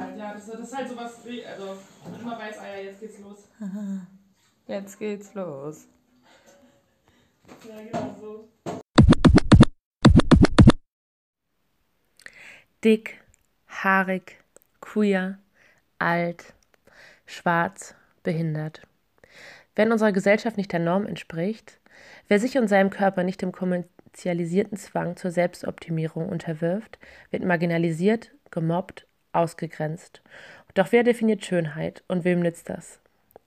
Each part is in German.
halt, ja. Das, das ist halt sowas, also immer weiß, ah ja, jetzt geht's los. Jetzt geht's los. Ja, genau so. Dick, haarig, queer, alt, schwarz, behindert. Wer in unserer Gesellschaft nicht der Norm entspricht, wer sich und seinem Körper nicht dem kommerzialisierten Zwang zur Selbstoptimierung unterwirft, wird marginalisiert, gemobbt, ausgegrenzt. Doch wer definiert Schönheit und wem nützt das?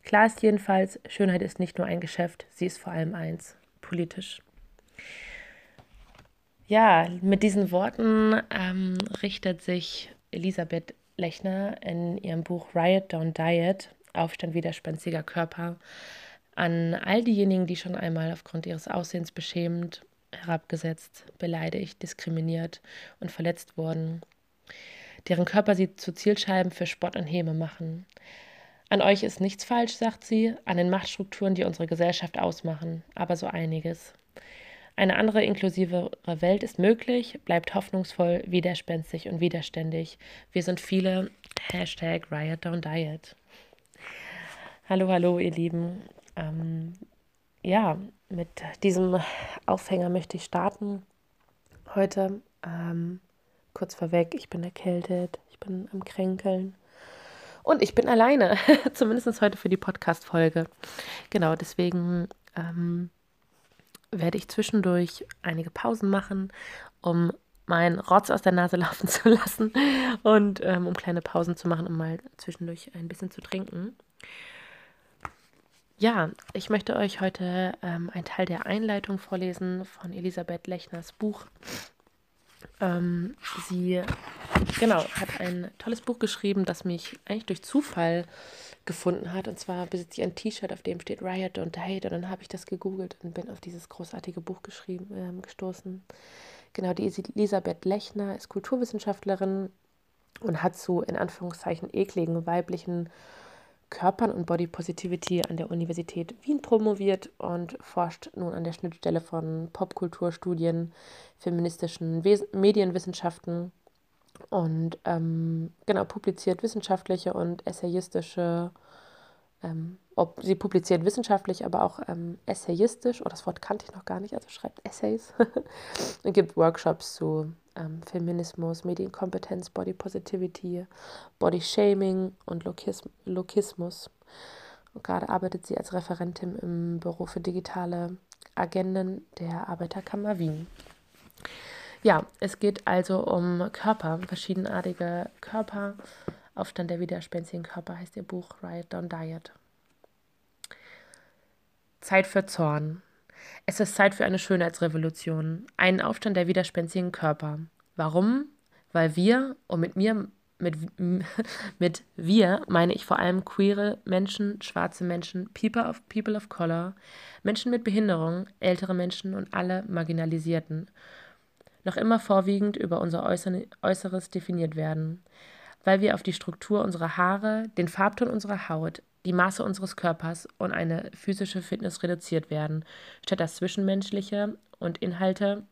Klar ist jedenfalls, Schönheit ist nicht nur ein Geschäft, sie ist vor allem eins, politisch. Ja, mit diesen Worten ähm, richtet sich Elisabeth Lechner in ihrem Buch Riot Down Diet, Aufstand widerspenstiger Körper, an all diejenigen, die schon einmal aufgrund ihres Aussehens beschämt, herabgesetzt, beleidigt, diskriminiert und verletzt wurden, deren Körper sie zu Zielscheiben für Spott und Häme machen. An euch ist nichts falsch, sagt sie, an den Machtstrukturen, die unsere Gesellschaft ausmachen, aber so einiges. Eine andere inklusivere Welt ist möglich, bleibt hoffnungsvoll, widerspenstig und widerständig. Wir sind viele. Hashtag Riot Down Diet. Hallo, hallo, ihr Lieben. Ähm, ja, mit diesem Aufhänger möchte ich starten. Heute ähm, kurz vorweg, ich bin erkältet, ich bin am Kränkeln. Und ich bin alleine, zumindest heute für die Podcast-Folge. Genau, deswegen ähm, werde ich zwischendurch einige Pausen machen, um meinen Rotz aus der Nase laufen zu lassen und ähm, um kleine Pausen zu machen, um mal zwischendurch ein bisschen zu trinken. Ja, ich möchte euch heute ähm, einen Teil der Einleitung vorlesen von Elisabeth Lechners Buch. Ähm, sie, genau, hat ein tolles Buch geschrieben, das mich eigentlich durch Zufall gefunden hat. Und zwar besitze ich ein T-Shirt, auf dem steht Riot Don't Hate. Und dann habe ich das gegoogelt und bin auf dieses großartige Buch geschrieben, äh, gestoßen. Genau, die Elisabeth Lechner ist Kulturwissenschaftlerin und hat zu, in Anführungszeichen, ekligen weiblichen Körpern und Body Positivity an der Universität Wien promoviert und forscht nun an der Schnittstelle von Popkulturstudien, feministischen Wes Medienwissenschaften und ähm, genau publiziert wissenschaftliche und essayistische ähm, ob sie publiziert wissenschaftlich, aber auch ähm, essayistisch, oh, das Wort kannte ich noch gar nicht, also schreibt Essays und gibt Workshops zu ähm, Feminismus, Medienkompetenz, Body Positivity, Body Shaming und Lokism Lokismus. Und gerade arbeitet sie als Referentin im Büro für digitale Agenden der Arbeiterkammer Wien. Ja, es geht also um Körper, verschiedenartige Körper. Aufstand der widerspenstigen Körper heißt ihr Buch Riot Down Diet. Zeit für Zorn. Es ist Zeit für eine Schönheitsrevolution, einen Aufstand der widerspenstigen Körper. Warum? Weil wir, und mit mir, mit, mit wir meine ich vor allem queere Menschen, schwarze Menschen, people of, people of Color, Menschen mit Behinderung, ältere Menschen und alle Marginalisierten, noch immer vorwiegend über unser Äußeres definiert werden, weil wir auf die Struktur unserer Haare, den Farbton unserer Haut, die Maße unseres Körpers und eine physische Fitness reduziert werden, statt das Zwischenmenschliche und Inhalte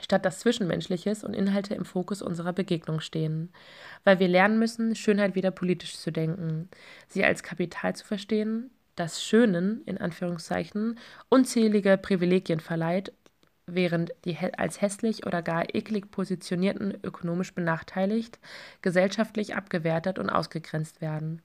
statt das Zwischenmenschliches und Inhalte im Fokus unserer Begegnung stehen, weil wir lernen müssen, Schönheit wieder politisch zu denken, sie als Kapital zu verstehen, das Schönen in Anführungszeichen unzählige Privilegien verleiht während die als hässlich oder gar eklig positionierten ökonomisch benachteiligt, gesellschaftlich abgewertet und ausgegrenzt werden.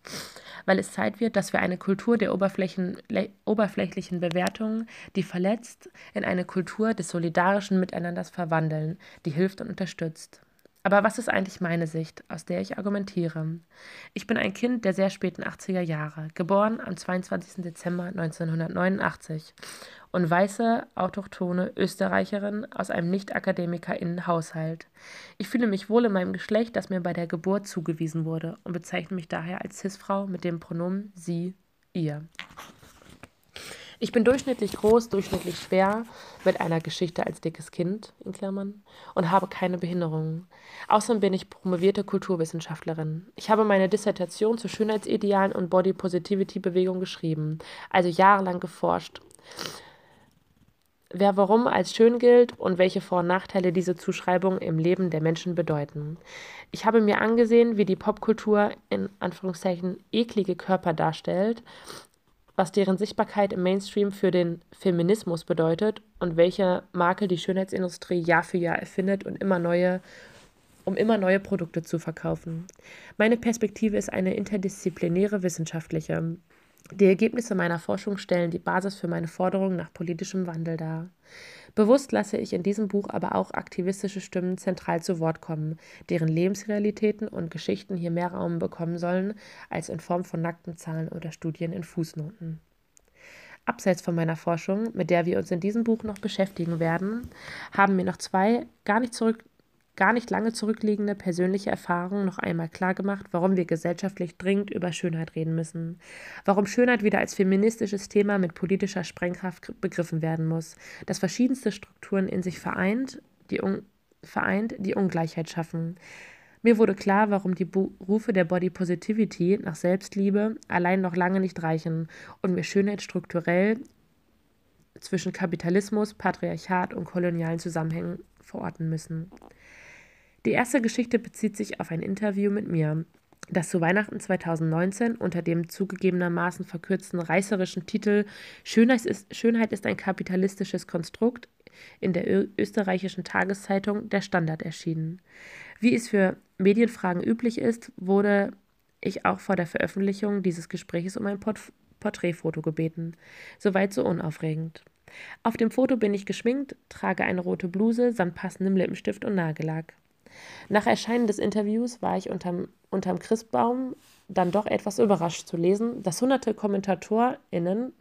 Weil es Zeit wird, dass wir eine Kultur der oberflächlichen Bewertungen, die verletzt, in eine Kultur des solidarischen Miteinanders verwandeln, die hilft und unterstützt. Aber was ist eigentlich meine Sicht, aus der ich argumentiere? Ich bin ein Kind der sehr späten 80er Jahre, geboren am 22. Dezember 1989 und weiße, autochtone Österreicherin aus einem Nicht-AkademikerInnen-Haushalt. Ich fühle mich wohl in meinem Geschlecht, das mir bei der Geburt zugewiesen wurde und bezeichne mich daher als Cis-Frau mit dem Pronomen sie, ihr. Ich bin durchschnittlich groß, durchschnittlich schwer, mit einer Geschichte als dickes Kind, in Klammern, und habe keine Behinderungen. Außerdem bin ich promovierte Kulturwissenschaftlerin. Ich habe meine Dissertation zu Schönheitsidealen und Body Positivity Bewegung geschrieben, also jahrelang geforscht. wer warum als schön gilt und welche Vor- und Nachteile diese Zuschreibungen im Leben der Menschen bedeuten. Ich habe mir angesehen, wie die Popkultur in Anführungszeichen eklige Körper darstellt, was deren Sichtbarkeit im Mainstream für den Feminismus bedeutet und welche Makel die Schönheitsindustrie Jahr für Jahr erfindet und immer neue um immer neue Produkte zu verkaufen. Meine Perspektive ist eine interdisziplinäre wissenschaftliche. Die Ergebnisse meiner Forschung stellen die Basis für meine Forderungen nach politischem Wandel dar. Bewusst lasse ich in diesem Buch aber auch aktivistische Stimmen zentral zu Wort kommen, deren Lebensrealitäten und Geschichten hier mehr Raum bekommen sollen als in Form von nackten Zahlen oder Studien in Fußnoten. Abseits von meiner Forschung, mit der wir uns in diesem Buch noch beschäftigen werden, haben mir noch zwei gar nicht zurück gar nicht lange zurückliegende persönliche Erfahrungen noch einmal klargemacht, warum wir gesellschaftlich dringend über Schönheit reden müssen. Warum Schönheit wieder als feministisches Thema mit politischer Sprengkraft begriffen werden muss, das verschiedenste Strukturen in sich vereint, die, un vereint, die Ungleichheit schaffen. Mir wurde klar, warum die Rufe der Body Positivity nach Selbstliebe allein noch lange nicht reichen und wir Schönheit strukturell zwischen Kapitalismus, Patriarchat und kolonialen Zusammenhängen verorten müssen. Die erste Geschichte bezieht sich auf ein Interview mit mir, das zu Weihnachten 2019 unter dem zugegebenermaßen verkürzten reißerischen Titel Schönheit ist, Schönheit ist ein kapitalistisches Konstrukt in der österreichischen Tageszeitung Der Standard erschienen. Wie es für Medienfragen üblich ist, wurde ich auch vor der Veröffentlichung dieses Gesprächs um ein Port Porträtfoto gebeten. Soweit so unaufregend. Auf dem Foto bin ich geschminkt, trage eine rote Bluse samt passendem Lippenstift und Nagellack. Nach Erscheinen des Interviews war ich unterm, unterm Christbaum dann doch etwas überrascht zu lesen, dass hunderte KommentatorInnen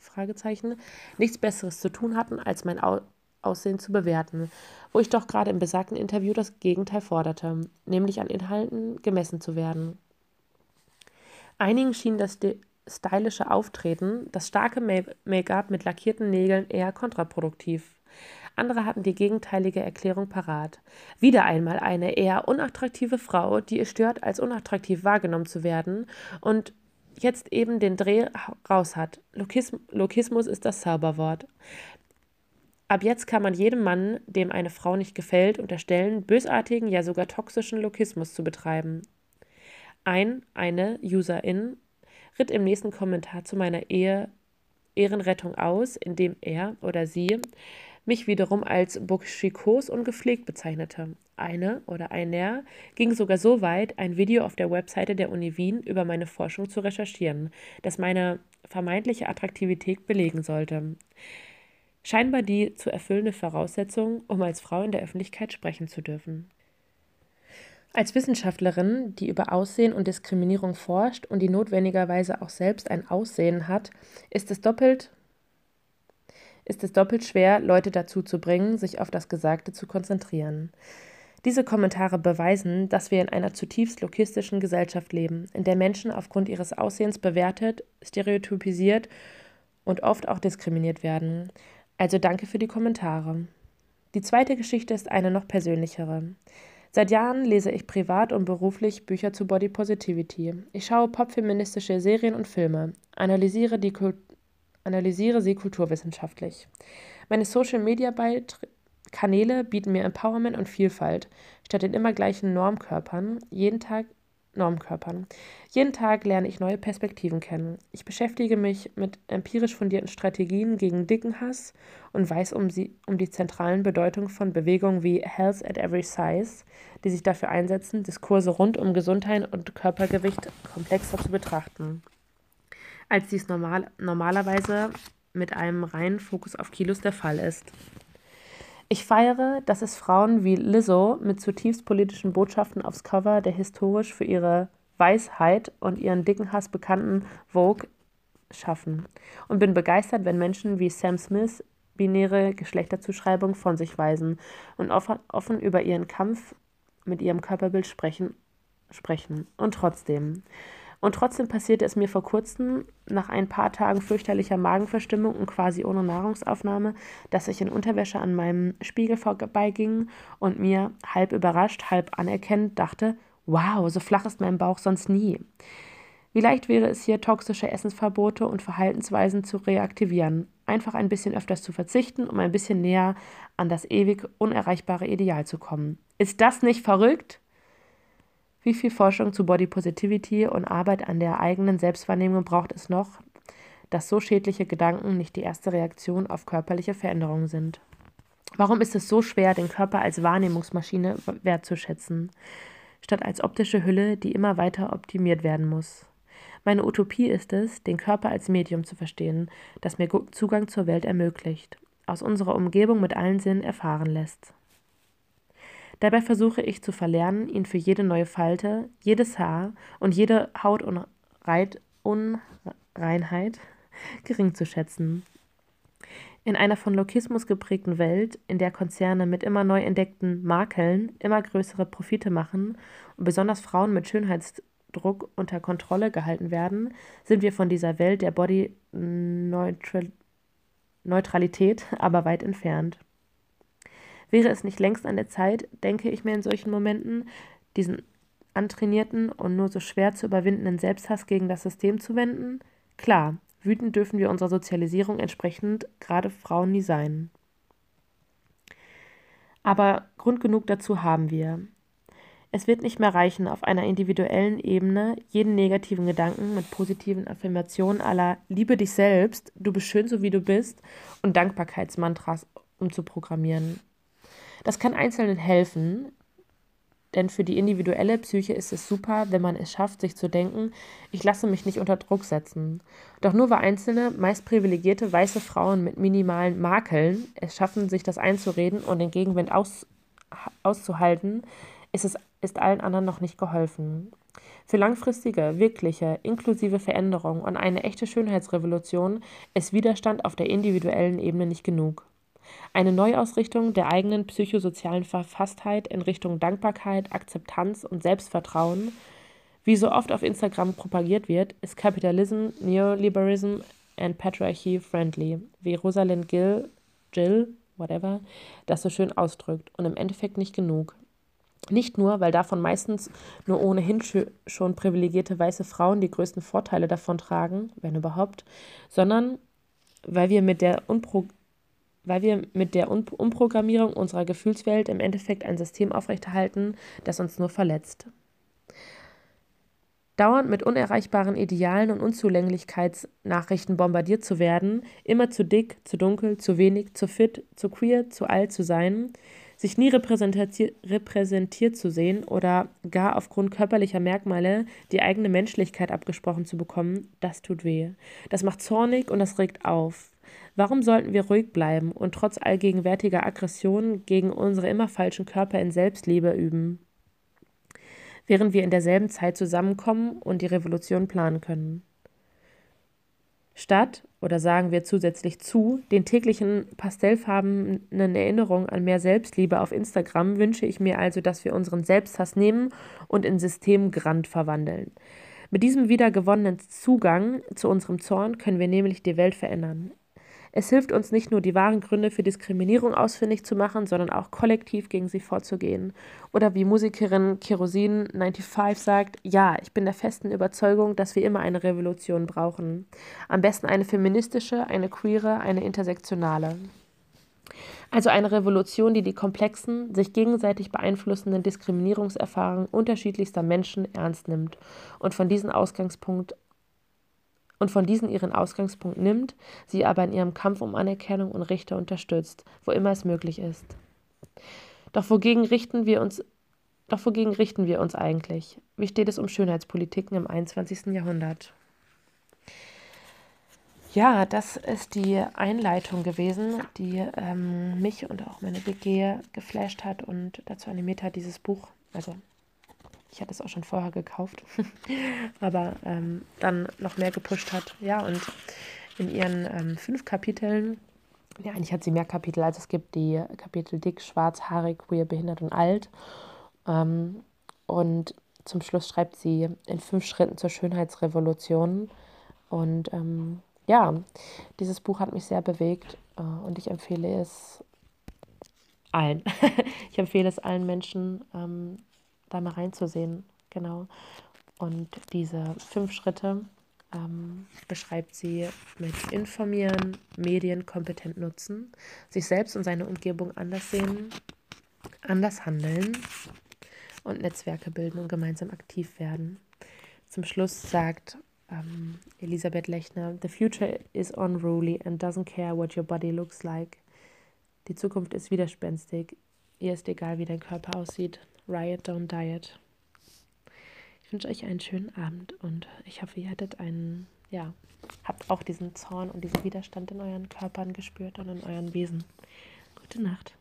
nichts Besseres zu tun hatten, als mein Au Aussehen zu bewerten, wo ich doch gerade im besagten Interview das Gegenteil forderte, nämlich an Inhalten gemessen zu werden. Einigen schien das stylische Auftreten, das starke Make-up mit lackierten Nägeln eher kontraproduktiv. Andere hatten die gegenteilige Erklärung parat. Wieder einmal eine eher unattraktive Frau, die es stört, als unattraktiv wahrgenommen zu werden und jetzt eben den Dreh raus hat. Lokism Lokismus ist das Zauberwort. Ab jetzt kann man jedem Mann, dem eine Frau nicht gefällt, unterstellen, bösartigen, ja sogar toxischen Lokismus zu betreiben. Ein, eine Userin ritt im nächsten Kommentar zu meiner Ehe Ehrenrettung aus, indem er oder sie mich wiederum als burschikos und gepflegt bezeichnete. Eine oder einer ging sogar so weit, ein Video auf der Webseite der Uni Wien über meine Forschung zu recherchieren, das meine vermeintliche Attraktivität belegen sollte. Scheinbar die zu erfüllende Voraussetzung, um als Frau in der Öffentlichkeit sprechen zu dürfen. Als Wissenschaftlerin, die über Aussehen und Diskriminierung forscht und die notwendigerweise auch selbst ein Aussehen hat, ist es doppelt ist es doppelt schwer, Leute dazu zu bringen, sich auf das Gesagte zu konzentrieren. Diese Kommentare beweisen, dass wir in einer zutiefst lokistischen Gesellschaft leben, in der Menschen aufgrund ihres Aussehens bewertet, stereotypisiert und oft auch diskriminiert werden. Also danke für die Kommentare. Die zweite Geschichte ist eine noch persönlichere. Seit Jahren lese ich privat und beruflich Bücher zu Body Positivity. Ich schaue popfeministische Serien und Filme, analysiere die Kultur analysiere sie kulturwissenschaftlich. Meine Social-Media-Kanäle bieten mir Empowerment und Vielfalt, statt den immer gleichen Normkörpern, jeden Tag Normkörpern. Jeden Tag lerne ich neue Perspektiven kennen. Ich beschäftige mich mit empirisch fundierten Strategien gegen dicken Hass und weiß um, sie, um die zentralen Bedeutungen von Bewegungen wie Health at Every Size, die sich dafür einsetzen, Diskurse rund um Gesundheit und Körpergewicht komplexer zu betrachten als dies normal, normalerweise mit einem reinen Fokus auf Kilos der Fall ist. Ich feiere, dass es Frauen wie Lizzo mit zutiefst politischen Botschaften aufs Cover der historisch für ihre Weisheit und ihren dicken Hass bekannten Vogue schaffen und bin begeistert, wenn Menschen wie Sam Smith binäre Geschlechterzuschreibung von sich weisen und offen über ihren Kampf mit ihrem Körperbild sprechen, sprechen. Und trotzdem, und trotzdem passierte es mir vor kurzem, nach ein paar Tagen fürchterlicher Magenverstimmung und quasi ohne Nahrungsaufnahme, dass ich in Unterwäsche an meinem Spiegel vorbeiging und mir, halb überrascht, halb anerkennend, dachte, wow, so flach ist mein Bauch sonst nie. Wie leicht wäre es hier, toxische Essensverbote und Verhaltensweisen zu reaktivieren, einfach ein bisschen öfters zu verzichten, um ein bisschen näher an das ewig unerreichbare Ideal zu kommen. Ist das nicht verrückt? Wie viel Forschung zu Body Positivity und Arbeit an der eigenen Selbstwahrnehmung braucht es noch, dass so schädliche Gedanken nicht die erste Reaktion auf körperliche Veränderungen sind? Warum ist es so schwer, den Körper als Wahrnehmungsmaschine wertzuschätzen, statt als optische Hülle, die immer weiter optimiert werden muss? Meine Utopie ist es, den Körper als Medium zu verstehen, das mir Zugang zur Welt ermöglicht, aus unserer Umgebung mit allen Sinnen erfahren lässt. Dabei versuche ich zu verlernen, ihn für jede neue Falte, jedes Haar und jede Hautunreinheit gering zu schätzen. In einer von Lokismus geprägten Welt, in der Konzerne mit immer neu entdeckten Makeln immer größere Profite machen und besonders Frauen mit Schönheitsdruck unter Kontrolle gehalten werden, sind wir von dieser Welt der Body-Neutralität aber weit entfernt. Wäre es nicht längst an der Zeit, denke ich mir in solchen Momenten, diesen antrainierten und nur so schwer zu überwindenden Selbsthass gegen das System zu wenden? Klar, Wütend dürfen wir unserer Sozialisierung entsprechend gerade Frauen nie sein. Aber Grund genug dazu haben wir. Es wird nicht mehr reichen, auf einer individuellen Ebene jeden negativen Gedanken mit positiven Affirmationen aller Liebe dich selbst, du bist schön so wie du bist und Dankbarkeitsmantras umzuprogrammieren. Das kann Einzelnen helfen, denn für die individuelle Psyche ist es super, wenn man es schafft, sich zu denken, ich lasse mich nicht unter Druck setzen. Doch nur weil einzelne, meist privilegierte weiße Frauen mit minimalen Makeln es schaffen, sich das einzureden und den Gegenwind aus, auszuhalten, ist es ist allen anderen noch nicht geholfen. Für langfristige, wirkliche, inklusive Veränderung und eine echte Schönheitsrevolution ist Widerstand auf der individuellen Ebene nicht genug. Eine Neuausrichtung der eigenen psychosozialen Verfasstheit in Richtung Dankbarkeit, Akzeptanz und Selbstvertrauen, wie so oft auf Instagram propagiert wird, ist Capitalism, Neoliberalism and Patriarchy friendly, wie Rosalind Gill, Jill, whatever, das so schön ausdrückt und im Endeffekt nicht genug. Nicht nur, weil davon meistens nur ohnehin schon privilegierte weiße Frauen die größten Vorteile davon tragen, wenn überhaupt, sondern weil wir mit der unpro weil wir mit der Umprogrammierung unserer Gefühlswelt im Endeffekt ein System aufrechterhalten, das uns nur verletzt. Dauernd mit unerreichbaren Idealen und Unzulänglichkeitsnachrichten bombardiert zu werden, immer zu dick, zu dunkel, zu wenig, zu fit, zu queer, zu alt zu sein, sich nie repräsentiert, repräsentiert zu sehen oder gar aufgrund körperlicher Merkmale die eigene Menschlichkeit abgesprochen zu bekommen, das tut weh. Das macht zornig und das regt auf. Warum sollten wir ruhig bleiben und trotz allgegenwärtiger Aggression gegen unsere immer falschen Körper in Selbstliebe üben, während wir in derselben Zeit zusammenkommen und die Revolution planen können? Statt, oder sagen wir zusätzlich zu, den täglichen pastellfarbenen Erinnerungen an mehr Selbstliebe auf Instagram wünsche ich mir also, dass wir unseren Selbsthass nehmen und in Systemgrand verwandeln. Mit diesem wiedergewonnenen Zugang zu unserem Zorn können wir nämlich die Welt verändern. Es hilft uns nicht nur, die wahren Gründe für Diskriminierung ausfindig zu machen, sondern auch kollektiv gegen sie vorzugehen. Oder wie Musikerin Kerosin95 sagt, ja, ich bin der festen Überzeugung, dass wir immer eine Revolution brauchen. Am besten eine feministische, eine queere, eine intersektionale. Also eine Revolution, die die komplexen, sich gegenseitig beeinflussenden Diskriminierungserfahrungen unterschiedlichster Menschen ernst nimmt und von diesem Ausgangspunkt und von diesen ihren Ausgangspunkt nimmt, sie aber in ihrem Kampf um Anerkennung und Rechte unterstützt, wo immer es möglich ist. Doch wogegen richten wir uns doch wogegen richten wir uns eigentlich? Wie steht es um Schönheitspolitiken im 21. Jahrhundert? Ja, das ist die Einleitung gewesen, die ähm, mich und auch meine WG geflasht hat und dazu animiert hat, dieses Buch, also ich hatte es auch schon vorher gekauft, aber ähm, dann noch mehr gepusht hat. Ja, und in ihren ähm, fünf Kapiteln, ja, eigentlich hat sie mehr Kapitel, als es gibt, die Kapitel dick, schwarz, haarig, queer, behindert und alt. Ähm, und zum Schluss schreibt sie in fünf Schritten zur Schönheitsrevolution. Und ähm, ja, dieses Buch hat mich sehr bewegt äh, und ich empfehle es allen. ich empfehle es allen Menschen, ähm, da mal reinzusehen. Genau. Und diese fünf Schritte ähm, beschreibt sie mit informieren, Medien kompetent nutzen, sich selbst und seine Umgebung anders sehen, anders handeln und Netzwerke bilden und gemeinsam aktiv werden. Zum Schluss sagt ähm, Elisabeth Lechner, The future is unruly and doesn't care what your body looks like. Die Zukunft ist widerspenstig. Ihr ist egal, wie dein Körper aussieht. Riot, don't diet. Ich wünsche euch einen schönen Abend und ich hoffe, ihr hattet einen, ja, habt auch diesen Zorn und diesen Widerstand in euren Körpern gespürt und in euren Wesen. Gute Nacht.